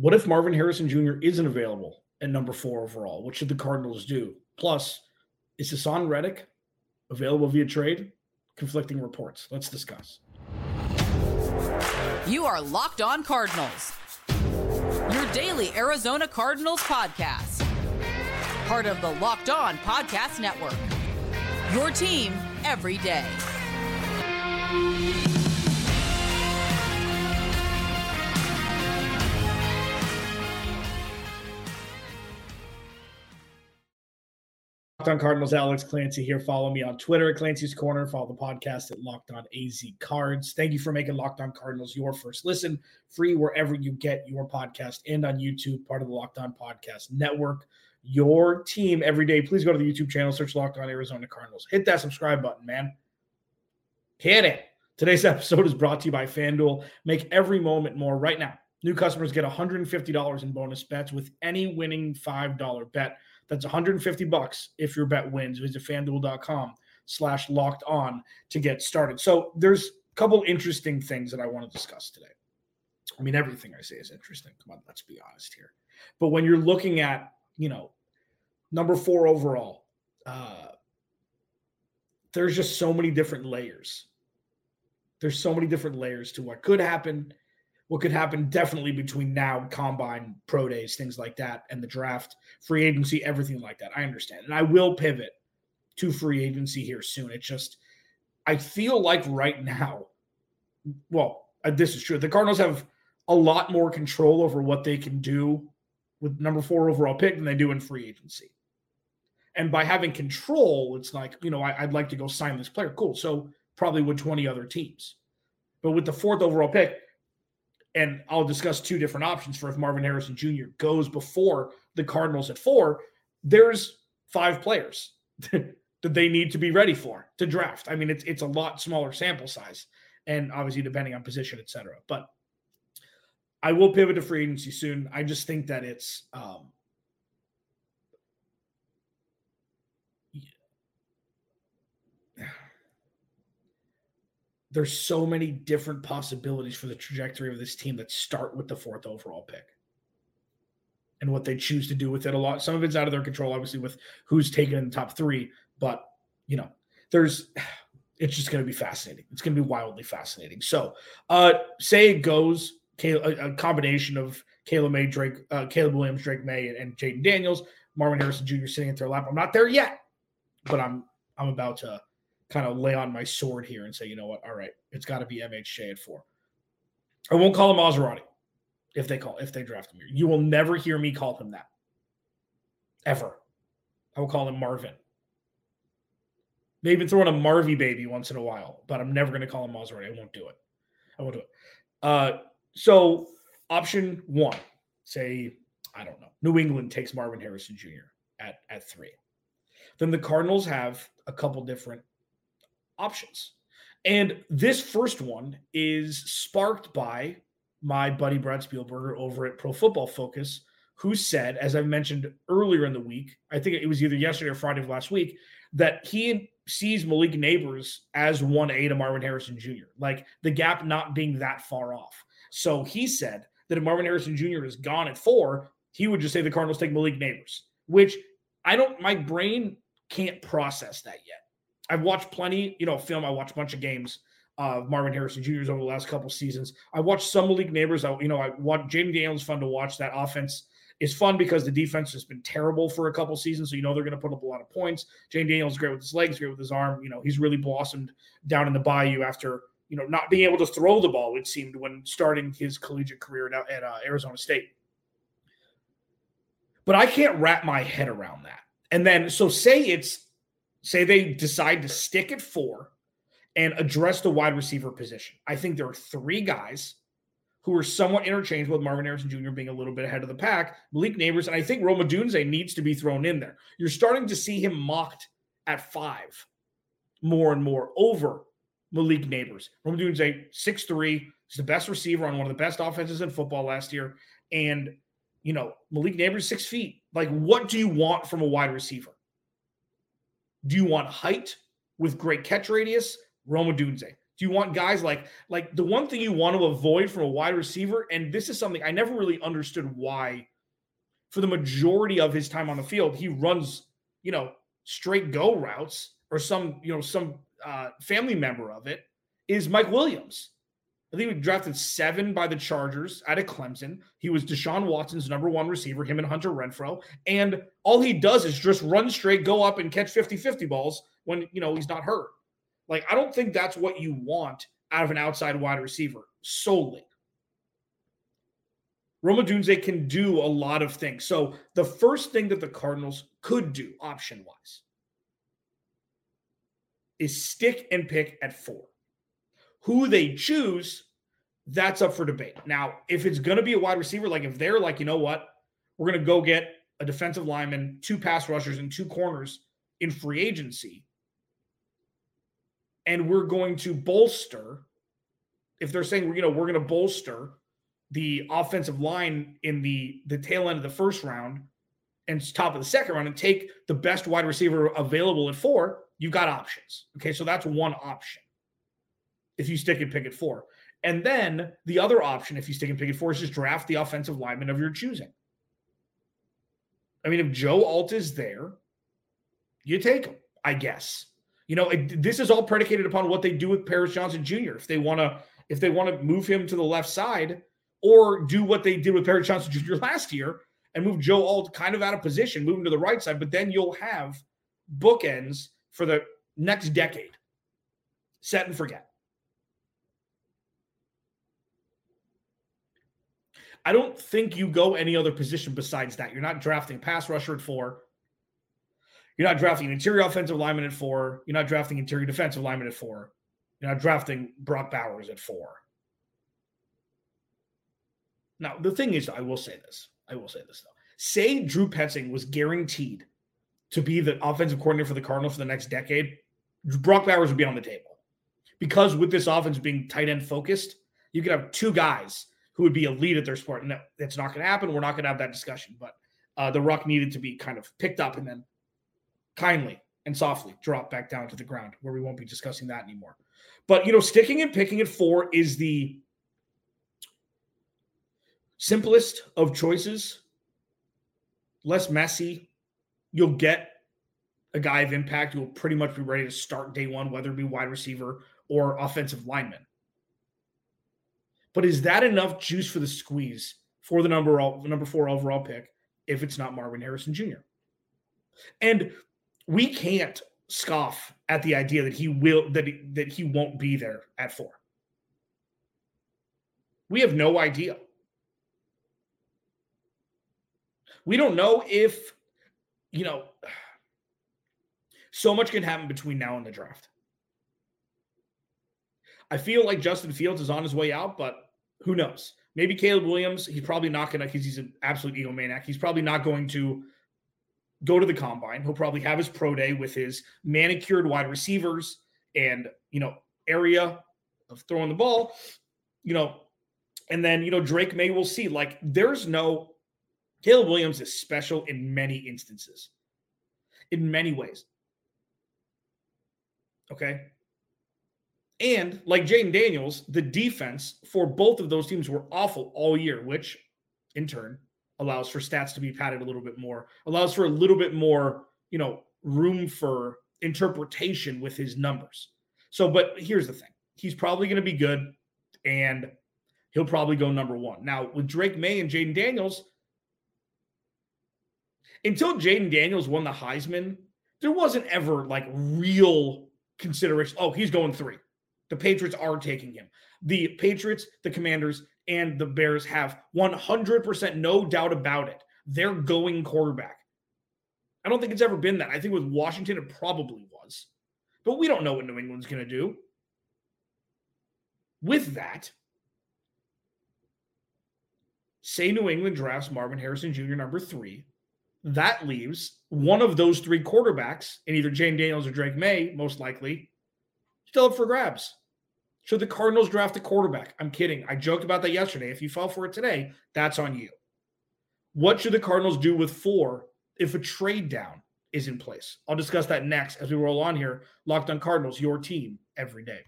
What if Marvin Harrison Jr. isn't available at number four overall? What should the Cardinals do? Plus, is Haason Reddick available via trade? Conflicting reports. Let's discuss. You are Locked On Cardinals, your daily Arizona Cardinals podcast. Part of the Locked On Podcast Network. Your team every day. On Cardinals, Alex Clancy here. Follow me on Twitter at Clancy's Corner. Follow the podcast at Locked on AZ Cards. Thank you for making Locked on Cardinals your first listen, free wherever you get your podcast and on YouTube, part of the Locked on Podcast Network. Your team every day. Please go to the YouTube channel, search Locked on Arizona Cardinals. Hit that subscribe button, man. Hit it. Today's episode is brought to you by FanDuel. Make every moment more right now. New customers get $150 in bonus bets with any winning $5 bet. That's 150 bucks if your bet wins. Visit fanduel.com slash locked on to get started. So there's a couple interesting things that I want to discuss today. I mean, everything I say is interesting. Come on, let's be honest here. But when you're looking at, you know, number four overall, uh, there's just so many different layers. There's so many different layers to what could happen what could happen definitely between now, combine, pro days, things like that, and the draft, free agency, everything like that. I understand. And I will pivot to free agency here soon. It just, I feel like right now, well, uh, this is true. The Cardinals have a lot more control over what they can do with number four overall pick than they do in free agency. And by having control, it's like, you know, I, would like to go sign this player. Cool. So probably with 20 other teams. But with the fourth overall pick, and I'll discuss two different options for if Marvin Harrison Jr. goes before the Cardinals at four. There's five players that they need to be ready for to draft. I mean, it's it's a lot smaller sample size, and obviously depending on position, et cetera. But I will pivot to free agency soon. I just think that it's um, there's so many different possibilities for the trajectory of this team that start with the fourth overall pick and what they choose to do with it a lot some of it's out of their control obviously with who's taken in the top three but you know there's it's just going to be fascinating it's going to be wildly fascinating so uh say it goes a, combination of Caleb May, Drake, uh, Caleb Williams, Drake Maye, and, and Jayden Daniels, Marvin Harrison Jr. sitting at their lap. I'm not there yet, but I'm I'm about to kind of lay on my sword here and say, you know what? All right, it's got to be MHJ at four. I won't call him Maserati if they call if they draft him here. You will never hear me call him that. Ever. I will call him Marvin. Maybe throw in a Marvy baby once in a while, but I'm never going to call him Maserati. I won't do it. I won't do it. Uh, so option one, say, I don't know, New England takes Marvin Harrison Jr. at at three. Then the Cardinals have a couple different options. And this first one is sparked by my buddy Brad Spielberger over at Pro Football Focus, who said, as I mentioned earlier in the week, I think it was either yesterday or Friday of last week, that he sees Malik Nabers as 1A to Marvin Harrison Jr., like the gap not being that far off. So he said that if Marvin Harrison Jr. is gone at four, he would just say the Cardinals take Malik Nabers, which I don't, my brain can't process that yet. I've watched plenty, you know, film. I watched a bunch of games of Marvin Harrison Jr.'s over the last couple seasons. I watched some league neighbors. I, you know, I watched Jayden Daniels fun to watch. That offense is fun because the defense has been terrible for a couple seasons. So you know they're going to put up a lot of points. Jayden Daniels is great with his legs, great with his arm. You know, he's really blossomed down in the bayou after you know not being able to throw the ball. It seemed when starting his collegiate career at, at uh, Arizona State. But I can't wrap my head around that. And then so say it's say they decide to stick at four and address the wide receiver position. I think there are three guys who are somewhat interchangeable with Marvin Harrison Jr. being a little bit ahead of the pack, Malik Nabers, and I think Roma Odunze needs to be thrown in there. You're starting to see him mocked at five more and more over Malik Nabers. Rome Odunze, 6'3, he's the best receiver on one of the best offenses in football last year. And, you know, Malik Nabers, six feet. Like, what do you want from a wide receiver? Do you want height with great catch radius? Roma Odunze. Do you want guys like like the one thing you want to avoid from a wide receiver? And this is something I never really understood why, for the majority of his time on the field, he runs, you know, straight go routes or some, you know, some uh, family member of it is Mike Williams. I think we drafted seven by the Chargers out of Clemson. He was Deshaun Watson's number one receiver, him and Hunter Renfrow. And all he does is just run straight, go up and catch 50 50 balls when, you know, he's not hurt. Like, I don't think that's what you want out of an outside wide receiver solely. Rome Dunze can do a lot of things. So, the first thing that the Cardinals could do, option wise, is stick and pick at four. Who they choose, that's up for debate. Now, if it's going to be a wide receiver, like if they're like, you know what, we're going to go get a defensive lineman, two pass rushers, and two corners in free agency, and we're going to bolster if they're saying you know we're going to bolster the offensive line in the the tail end of the first round and top of the second round and take the best wide receiver available at four you've got options. Okay so that's one option if you stick and pick at four and then the other option if you stick and pick at four is just draft the offensive lineman of your choosing i mean if joe alt is there you take him i guess you know, it, this is all predicated upon what they do with Paris Johnson Jr. If they want to, if they want to move him to the left side, or do what they did with Paris Johnson Jr. last year and move Joe Alt kind of out of position, move him to the right side, but then you'll have bookends for the next decade. Set and forget. I don't think you go any other position besides that. You're not drafting pass rusher at four. You're not drafting interior offensive lineman at four. You're not drafting interior defensive lineman at four. You're not drafting Brock Bowers at four. Now, the thing is, I will say this. I will say this though. Say Drew Petzing was guaranteed to be the offensive coordinator for the Cardinals for the next decade, Brock Bowers would be on the table. Because with this offense being tight end focused, you could have two guys who would be elite at their sport. And that's not going to happen. We're not going to have that discussion. But uh, the ruck needed to be kind of picked up and then kindly and softly drop back down to the ground where we won't be discussing that anymore. But, you know, sticking and picking at four is the simplest of choices, less messy. You'll get a guy of impact will pretty much be ready to start day one, whether it be wide receiver or offensive lineman. But is that enough juice for the squeeze for the number number four overall pick if it's not Marvin Harrison Jr.? And we can't scoff at the idea that he will that he, that he won't be there at four. We have no idea. We don't know if you know so much can happen between now and the draft. I feel like Justin Fields is on his way out, but who knows? Maybe Caleb Williams, he's probably not going to because he's an absolute egomaniac. He's probably not going to go to the combine. He'll probably have his pro day with his manicured wide receivers and, you know, area of throwing the ball, you know, and then, you know, Drake Maye will see. Like, there's no, Caleb Williams is special in many instances, in many ways. Okay. And like Jayden Daniels, the defense for both of those teams were awful all year, which in turn allows for stats to be padded a little bit more, allows for a little bit more, you know, room for interpretation with his numbers. So, but here's the thing he's probably going to be good and he'll probably go number one. Now, with Drake Maye and Jayden Daniels, until Jayden Daniels won the Heisman, there wasn't ever like real consideration. Oh, he's going three. The Patriots are taking him. The Patriots, the Commanders, and the Bears have 100% no doubt about it. They're going quarterback. I don't think it's ever been that. I think with Washington, it probably was. But we don't know what New England's going to do. With that, say New England drafts Marvin Harrison Jr. number three. That leaves one of those three quarterbacks in either Jayden Daniels or Drake Maye, most likely, still up for grabs. Should the Cardinals draft a quarterback? I'm kidding. I joked about that yesterday. If you fell for it today, that's on you. What should the Cardinals do with four if a trade down is in place? I'll discuss that next as we roll on here. Locked on Cardinals, your team every day.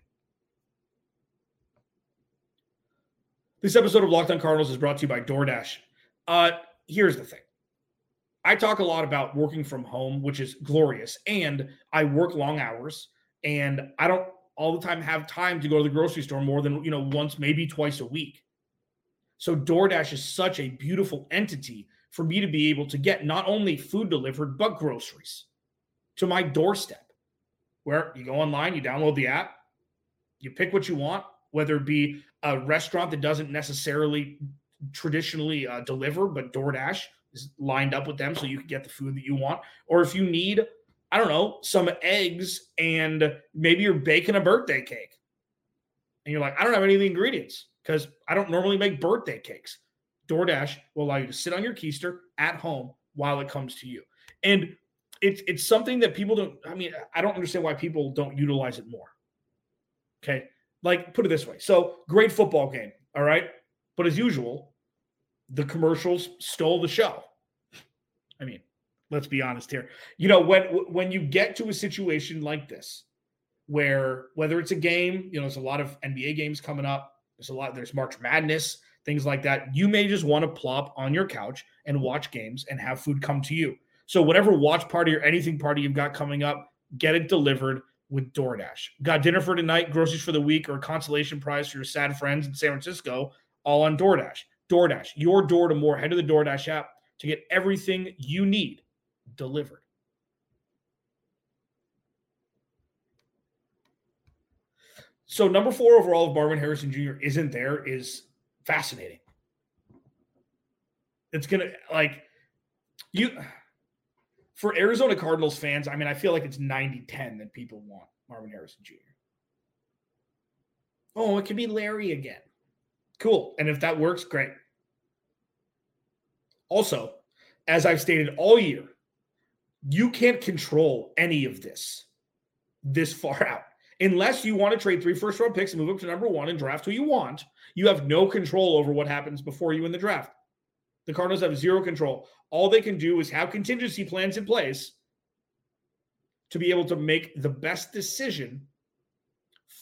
This episode of Locked On Cardinals is brought to you by DoorDash. Uh, here's the thing. I talk a lot about working from home, which is glorious, and I work long hours, and I don't all the time have time to go to the grocery store more than you know once, maybe twice a week. So DoorDash is such a beautiful entity for me to be able to get not only food delivered but groceries to my doorstep. Where you go online, you download the app, you pick what you want, whether it be a restaurant that doesn't necessarily traditionally uh, deliver, but DoorDash is lined up with them so you can get the food that you want. Or if you need, I don't know, some eggs and maybe you're baking a birthday cake and you're like, I don't have any of the ingredients because I don't normally make birthday cakes. DoorDash will allow you to sit on your keister at home while it comes to you. And it's it's something that people don't I mean, I don't understand why people don't utilize it more. Okay like put it this way. So great football game, all right. But as usual, the commercials stole the show. I mean, let's be honest here. You know, when when you get to a situation like this, where whether it's a game, you know, there's a lot of NBA games coming up. There's a lot. There's March Madness, things like that. You may just want to plop on your couch and watch games and have food come to you. So whatever watch party or anything party you've got coming up, get it delivered with DoorDash. Got dinner for tonight, groceries for the week, or a consolation prize for your sad friends in San Francisco, all on DoorDash. DoorDash, your door to more. Head to the DoorDash app to get everything you need delivered. So, number four overall of Marvin Harrison Jr. isn't there is fascinating. It's to, like, you for Arizona Cardinals fans, I mean, I feel like it's 90 10 that people want Marvin Harrison Jr. Oh, it could be Larry again. Cool. And if that works, great. Also, as I've stated all year, you can't control any of this this far out. Unless you want to trade three first round picks and move up to number one and draft who you want, you have no control over what happens before you in the draft. The Cardinals have zero control. All they can do is have contingency plans in place to be able to make the best decision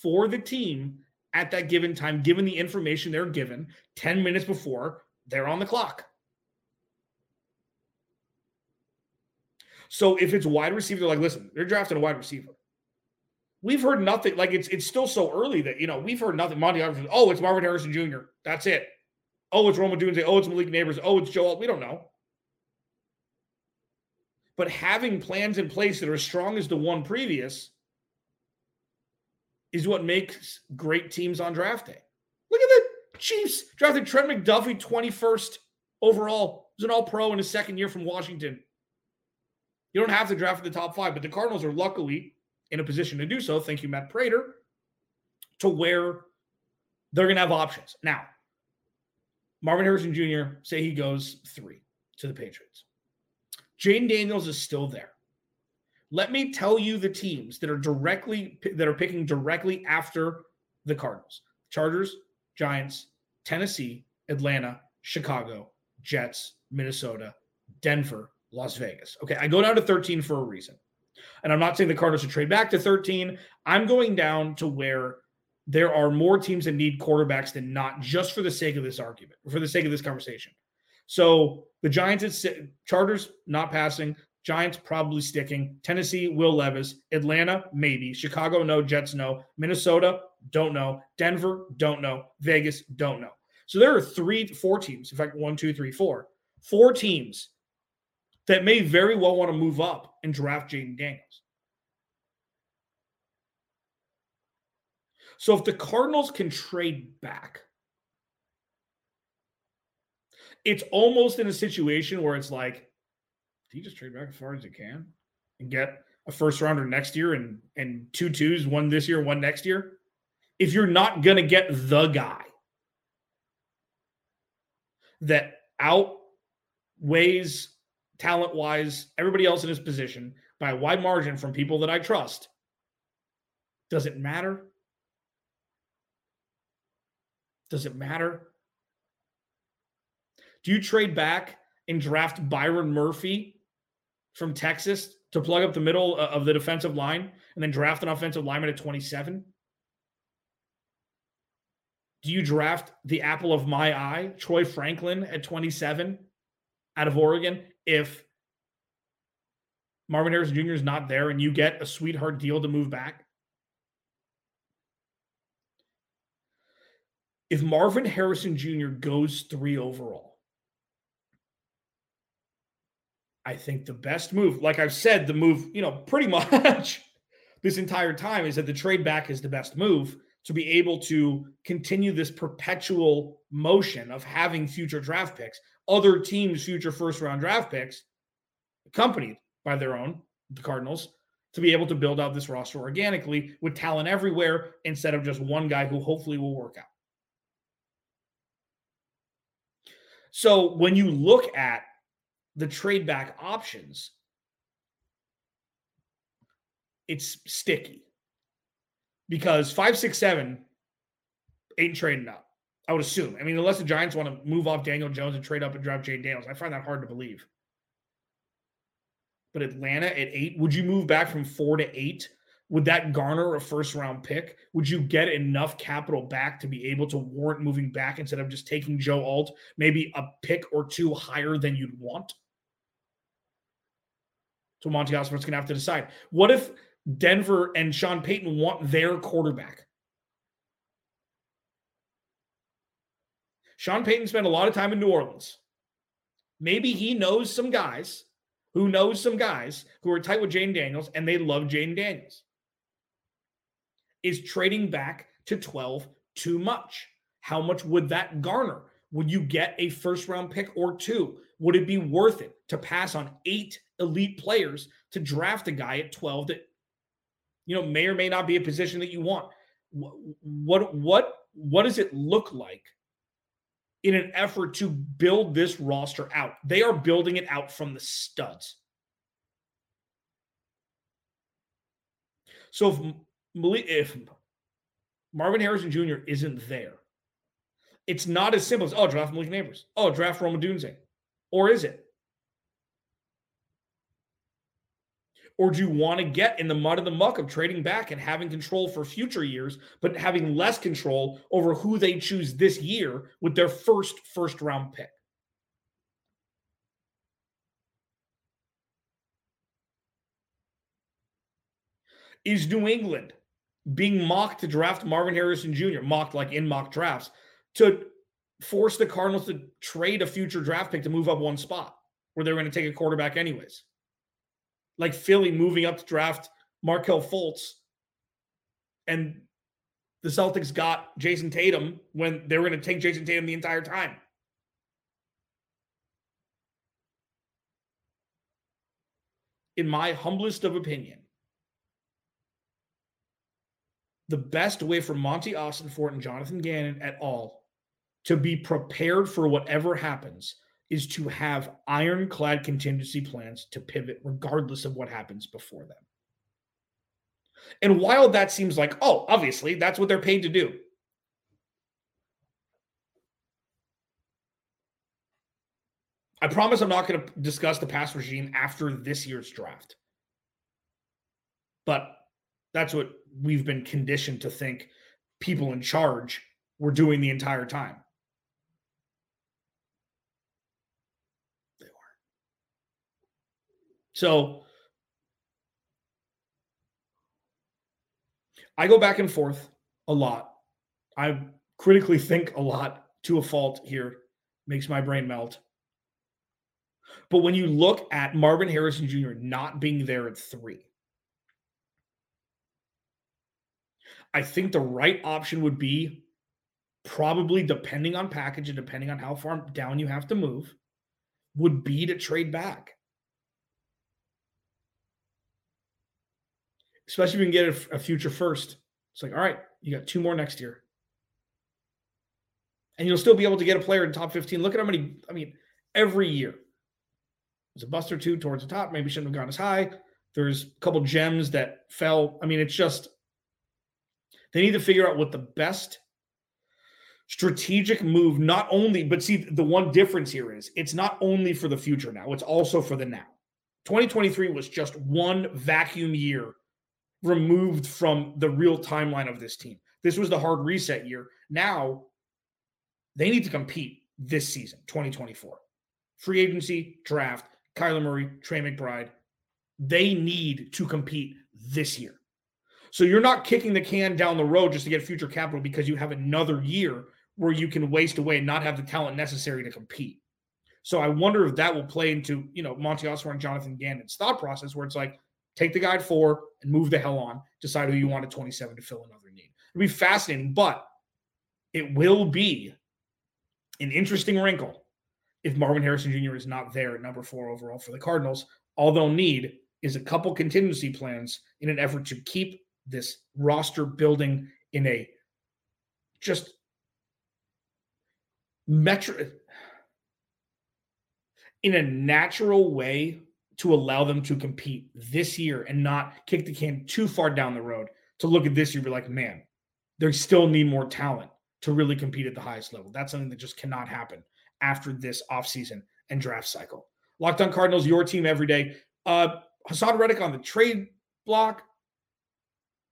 for the team at that given time, given the information they're given 10 minutes before they're on the clock. So if it's wide receiver, they're like, listen, they're drafting a wide receiver. We've heard nothing. Like it's it's still so early that you know we've heard nothing. Monti, oh, it's Marvin Harrison Jr. That's it. Oh, it's Rome Odunze. Oh, it's Malik Nabers. Oh, it's Joe Alt. We don't know. But having plans in place that are as strong as the one previous is what makes great teams on draft day. Look at the Chiefs drafted Trent McDuffie 21st overall. He's an all pro in his second year from Washington. You don't have to draft in the top five, but the Cardinals are luckily in a position to do so. Thank you, Matt Prater, to where they're going to have options. Now, Marvin Harrison Jr., say he goes three to the Patriots. Jayden Daniels is still there. Let me tell you the teams that are directly that are picking directly after the Cardinals. Chargers, Giants, Tennessee, Atlanta, Chicago, Jets, Minnesota, Denver, Las Vegas. Okay, I go down to 13 for a reason. And I'm not saying the Cardinals should trade back to 13. I'm going down to where there are more teams that need quarterbacks than not, just for the sake of this argument, for the sake of this conversation. So the Giants, at Chargers not passing, Giants probably sticking, Tennessee, Will Levis, Atlanta, maybe, Chicago, no, Jets, no, Minnesota, don't know, Denver, don't know, Vegas, don't know. So there are three, four teams, in fact, one, two, three, four, four teams that may very well want to move up and draft Jayden Daniels. So if the Cardinals can trade back, it's almost in a situation where it's like, do you just trade back as far as you can and get a first rounder next year and and two twos, one this year, one next year? If you're not gonna get the guy that outweighs talent wise everybody else in his position by a wide margin from people that I trust, does it matter? Does it matter? Do you trade back and draft Byron Murphy from Texas to plug up the middle uh, of the defensive line and then draft an offensive lineman at 27? Do you draft the apple of my eye, Troy Franklin at 27 out of Oregon, if Marvin Harrison Jr. is not there and you get a sweetheart deal to move back? If Marvin Harrison Jr. goes three overall, I think the best move, like I've said, the move, you know, pretty much this entire time is that the trade back is the best move to be able to continue this perpetual motion of having future draft picks, other teams' future first round draft picks, accompanied by their own, the Cardinals, to be able to build out this roster organically with talent everywhere instead of just one guy who hopefully will work out. So when you look at the trade back options, it's sticky because five, six, seven ain't trading up. I would assume. I mean, unless the Giants want to move off Daniel Jones and trade up and draft Jayden Daniels, I find that hard to believe. But Atlanta at eight, would you move back from four to eight? Would that garner a first round pick? Would you get enough capital back to be able to warrant moving back instead of just taking Joe Alt, maybe a pick or two higher than you'd want? So Monti Ossenfort's going to have to decide. What if Denver and Sean Payton want their quarterback. Sean Payton spent a lot of time in New Orleans. Maybe he knows some guys who knows some guys who are tight with Jayden Daniels and they love Jayden Daniels. Is trading back to 12 too much? How much would that garner? Would you get a first round pick or two? Would it be worth it to pass on eight elite players to draft a guy at 12 that you know may or may not be a position that you want what what what does it look like in an effort to build this roster out they are building it out from the studs so if if Marvin Harrison Jr. isn't there, it's not as simple as oh draft Malik Nabers, oh draft Rome Odunze, or is it? Or do you want to get in the mud and the muck of trading back and having control for future years, but having less control over who they choose this year with their first first round pick? Is New England being mocked to draft Marvin Harrison Jr., mocked like in mock drafts, to force the Cardinals to trade a future draft pick to move up one spot where they're going to take a quarterback anyways? Like Philly moving up to draft Markelle Fultz, and the Celtics got Jayson Tatum when they were going to take Jayson Tatum the entire time. In my humblest of opinion, the best way for Monti Ossenfort and Jonathan Gannon at all to be prepared for whatever happens is to have ironclad contingency plans to pivot regardless of what happens before them. And while that seems like, oh, obviously that's what they're paid to do. I promise I'm not going to discuss the past regime after this year's draft. But that's what we've been conditioned to think people in charge were doing the entire time. So I go back and forth a lot. I critically think a lot to a fault here, makes my brain melt. But when you look at Marvin Harrison Jr. not being there at three, I think the right option would be probably depending on package and depending on how far down you have to move, would be to trade back. Especially if you can get a, a future first. It's like, all right, you got two more next year. And you'll still be able to get a player in top 15. Look at how many, I mean, every year. There's a bust or two towards the top. Maybe shouldn't have gone as high. There's a couple gems that fell. I mean, it's just they need to figure out what the best strategic move, not only, but see, the one difference here is it's not only for the future now, it's also for the now. 2023 was just one vacuum year removed from the real timeline of this team. This was the hard reset year. Now They need to compete this season, 2024. Free agency, draft, Kyler Murray, Trey McBride. They need to compete this year. So you're not kicking the can down the road just to get future capital because you have another year where you can waste away and not have the talent necessary to compete. So I wonder if that will play into, you know, Monti Ossenfort and Jonathan Gannon's thought process where it's like, take the guy four and move the hell on, decide who you want at 27 to fill another need. It'll be fascinating, but it will be an interesting wrinkle if Marvin Harrison Jr. is not there at number four overall for the Cardinals. All they'll need is a couple contingency plans in an effort to keep this roster building in a just metro in a natural way to allow them to compete this year and not kick the can too far down the road to look at this year be like, man, they still need more talent to really compete at the highest level. That's something that just cannot happen after this offseason and draft cycle. Locked on Cardinals, your team every day. Uh, Haason Reddick on the trade block.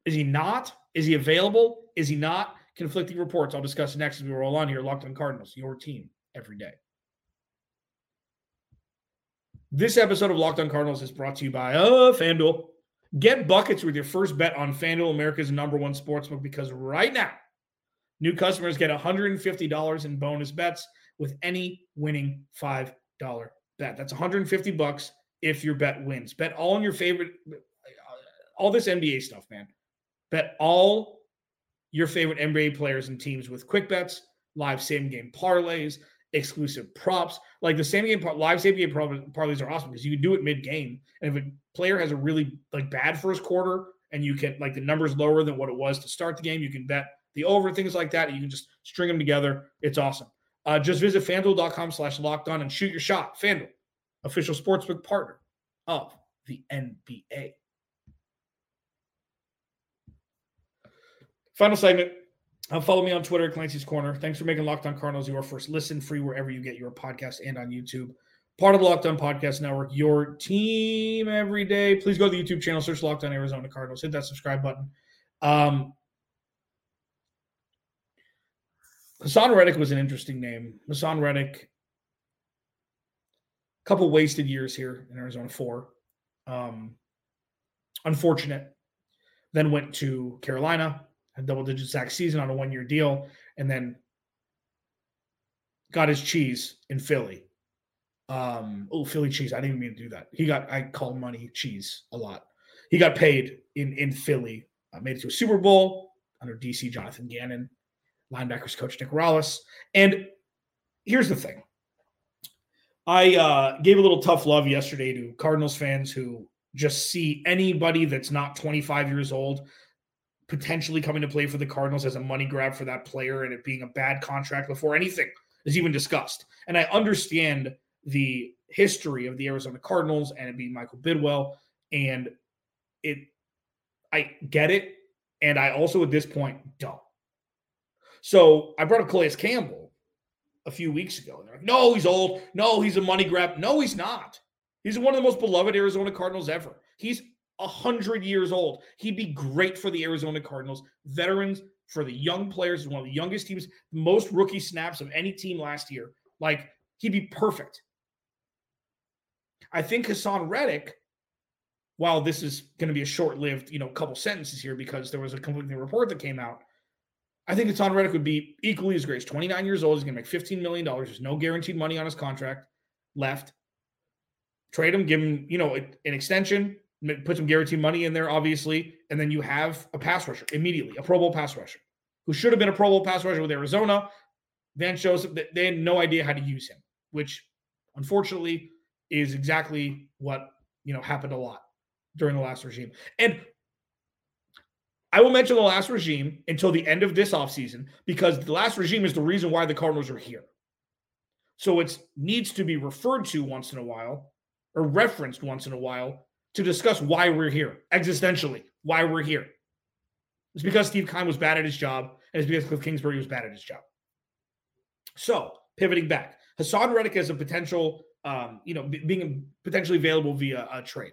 Is he not? Is he available? Is he not? Conflicting reports. I'll discuss next as we roll on here. Locked on Cardinals, your team every day. This episode of Locked on Cardinals is brought to you by uh, FanDuel. Get buckets with your first bet on FanDuel, America's number one sportsbook, because right now, new customers get $150 in bonus bets with any winning $5 bet. That's 150 bucks if your bet wins. Bet all on your favorite, all this NBA stuff, man. Bet all your favorite NBA players and teams with quick bets, live same game parlays, exclusive props. Like the same game live same game parlays are awesome because you can do it mid game. And if a player has a really like bad first quarter and you can like the numbers lower than what it was to start the game, you can bet the over things like that. And you can just string them together. It's awesome. Uh, just visit fanduel.com slash locked on and shoot your shot. Fanduel, official sportsbook partner of the NBA. Final segment. Uh, follow me on Twitter, Clancy's Corner. Thanks for making Locked On Cardinals your first listen, free wherever you get your podcast and on YouTube. Part of the Locked On Podcast Network, your team every day. Please go to the YouTube channel, search Locked On Arizona Cardinals, hit that subscribe button. Um, Haason Reddick was an interesting name. Haason Reddick, a couple wasted years here in Arizona, four. Um, unfortunate. Then went to Carolina, a double digit sack season on a one year deal, and then got his cheese in Philly. Um, oh, Philly cheese. I didn't even mean to do that. He got, I call money cheese a lot. He got paid in, in Philly, uh, made it to a Super Bowl under DC Jonathan Gannon, linebackers coach Nick Rallis. And here's the thing I uh, gave a little tough love yesterday to Cardinals fans who just see anybody that's not 25 years old potentially coming to play for the Cardinals as a money grab for that player and it being a bad contract before anything is even discussed. And I understand the history of the Arizona Cardinals and it being Michael Bidwill. And it, I get it. And I also at this point don't. So I brought up Calais Campbell a few weeks ago. And they're like, no, he's old. No, he's a money grab. No, he's not. He's one of the most beloved Arizona Cardinals ever. He's 100 years old. He'd be great for the Arizona Cardinals. Veterans for the young players, one of the youngest teams, most rookie snaps of any team last year. Like, he'd be perfect. I think Haason Reddick, while this is going to be a short lived, you know, couple sentences here because there was a conflicting report that came out. I think Haason Reddick would be equally as great. He's 29 years old. He's going to make $15 million. There's no guaranteed money on his contract left. Trade him, give him, you know, an extension, put some guaranteed money in there, obviously, and then you have a pass rusher immediately, a Pro Bowl pass rusher who should have been a Pro Bowl pass rusher with Arizona. Vance Joseph that they had no idea how to use him, which unfortunately is exactly what you know happened a lot during the last regime. And I will mention the last regime until the end of this offseason because the last regime is the reason why the Cardinals are here. So it needs to be referred to once in a while or referenced once in a while to discuss why we're here existentially, why we're here. It's because Steve Keim was bad at his job, and it's because Cliff Kingsbury was bad at his job. So, pivoting back, Haason Reddick is a potential, um, you know, b- being potentially available via a trade.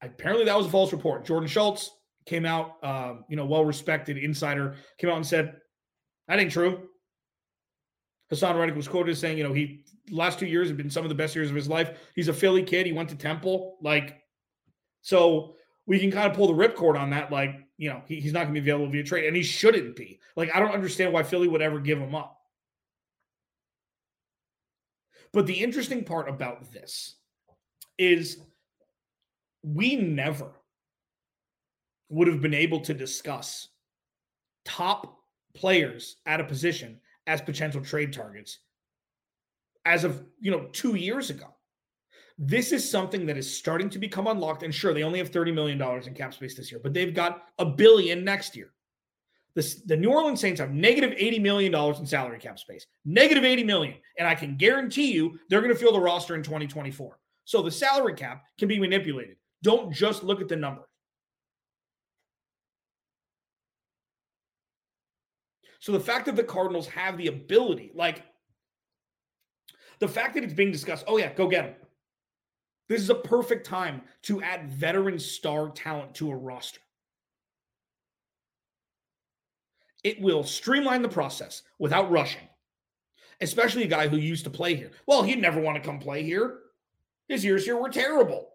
Apparently, that was a false report. Jordan Schultz came out, um, you know, well respected insider came out and said, that ain't true. Haason Reddick was quoted as saying, you know, he last two years have been some of the best years of his life. He's a Philly kid. He went to Temple. Like, so we can kind of pull the ripcord on that. Like, you know, he, he's not going to be available via trade, and he shouldn't be. Like, I don't understand why Philly would ever give him up. But the interesting part about this is we never would have been able to discuss top players at a position as potential trade targets as of you know two years ago. This is something that is starting to become unlocked and sure they only have 30 million dollars in cap space this year but they've got a billion next year. The, the new orleans saints have negative negative 80 million dollars in salary cap space negative $80 million. and i can guarantee you they're going to fill the roster in 2024 so the salary cap can be manipulated. Don't just look at the number. So the fact that the Cardinals have the ability, like the fact that it's being discussed, oh yeah, go get him. This is a perfect time to add veteran star talent to a roster. It will streamline the process without rushing, especially a guy who used to play here. Well, he'd never want to come play here. His years here were terrible.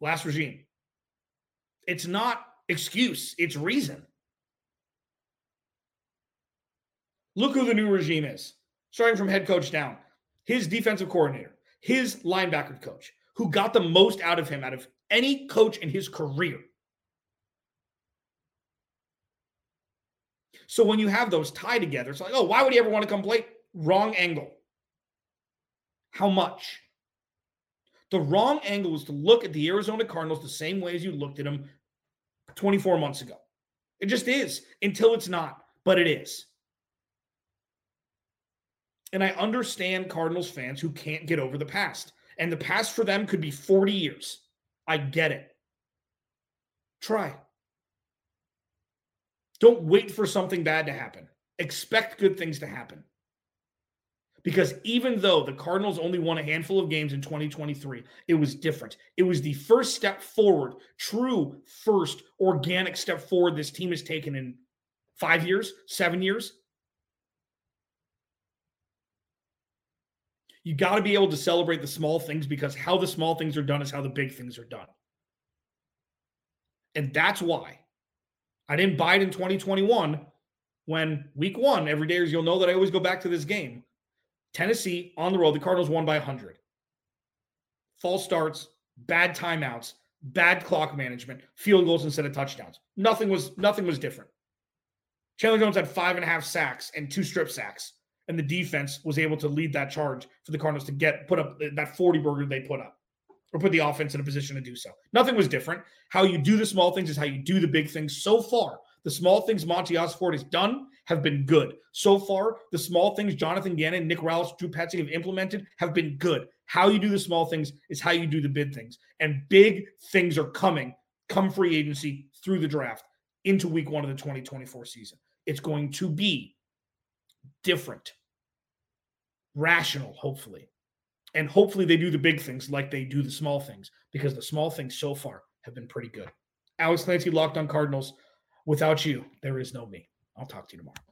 Last regime. It's not excuse, it's reason. Look who the new regime is, starting from head coach down. His defensive coordinator, his linebacker coach, who got the most out of him out of any coach in his career. So when you have those tied together, it's like, oh, why would he ever want to come play? Wrong angle. How much? The wrong angle is to look at the Arizona Cardinals the same way as you looked at them 24 months ago. It just is until it's not, but it is. And I understand Cardinals fans who can't get over the past. And the past for them could be 40 years. I get it. Try. Don't wait for something bad to happen. Expect good things to happen. Because even though the Cardinals only won a handful of games in 2023, it was different. It was the first step forward, true first organic step forward this team has taken in five years, seven years. You got to be able to celebrate the small things because how the small things are done is how the big things are done. And that's why I didn't buy it in 2021 when week one, every day, as you'll know that I always go back to this game. Tennessee on the road, the Cardinals won by 100. False starts, bad timeouts, bad clock management, field goals instead of touchdowns. Nothing was nothing was different. Chandler Jones had five and a half sacks and two strip sacks and the defense was able to lead that charge for the Cardinals to get put up that 40 burger they put up or put the offense in a position to do so. Nothing was different. How you do the small things is how you do the big things. So far, the small things Monti Ossenfort has done have been good. So far, the small things Jonathan Gannon, Nick Rallis, Drew Petzing have implemented have been good. How you do the small things is how you do the big things. And big things are coming come free agency through the draft into week one of the 2024 season. It's going to be different, rational, hopefully. And hopefully they do the big things like they do the small things because the small things so far have been pretty good. Alex Clancy, Locked on Cardinals. Without you, there is no me. I'll talk to you tomorrow.